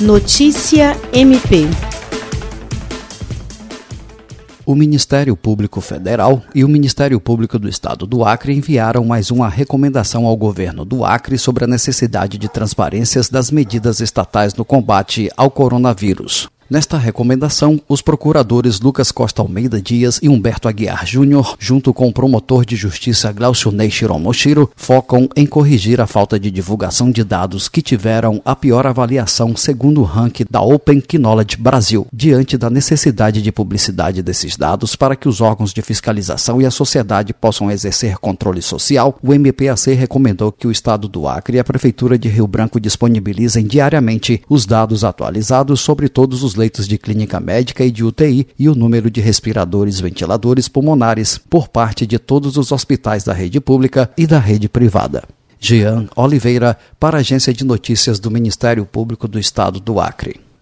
Notícia MP. O Ministério Público Federal e o Ministério Público do Estado do Acre enviaram mais uma recomendação ao governo do Acre sobre a necessidade de transparências das medidas estatais no combate ao coronavírus. Nesta recomendação, os procuradores Lucas Costa Almeida Dias e Humberto Aguiar Júnior, junto com o promotor de justiça Glaucio Ney Shiromoshiro, focam em corrigir a falta de divulgação de dados que tiveram a pior avaliação segundo o ranking da Open Knowledge Brasil, diante da necessidade de publicidade desses dados para que os órgãos de fiscalização e a sociedade possam exercer controle social. O MPAC recomendou que o Estado do Acre e a Prefeitura de Rio Branco disponibilizem diariamente os dados atualizados sobre todos os leitos de clínica médica e de UTI e o número de respiradores ventiladores pulmonares por parte de todos os hospitais da rede pública e da rede privada. Jean Oliveira, para a Agência de Notícias do Ministério Público do Estado do Acre.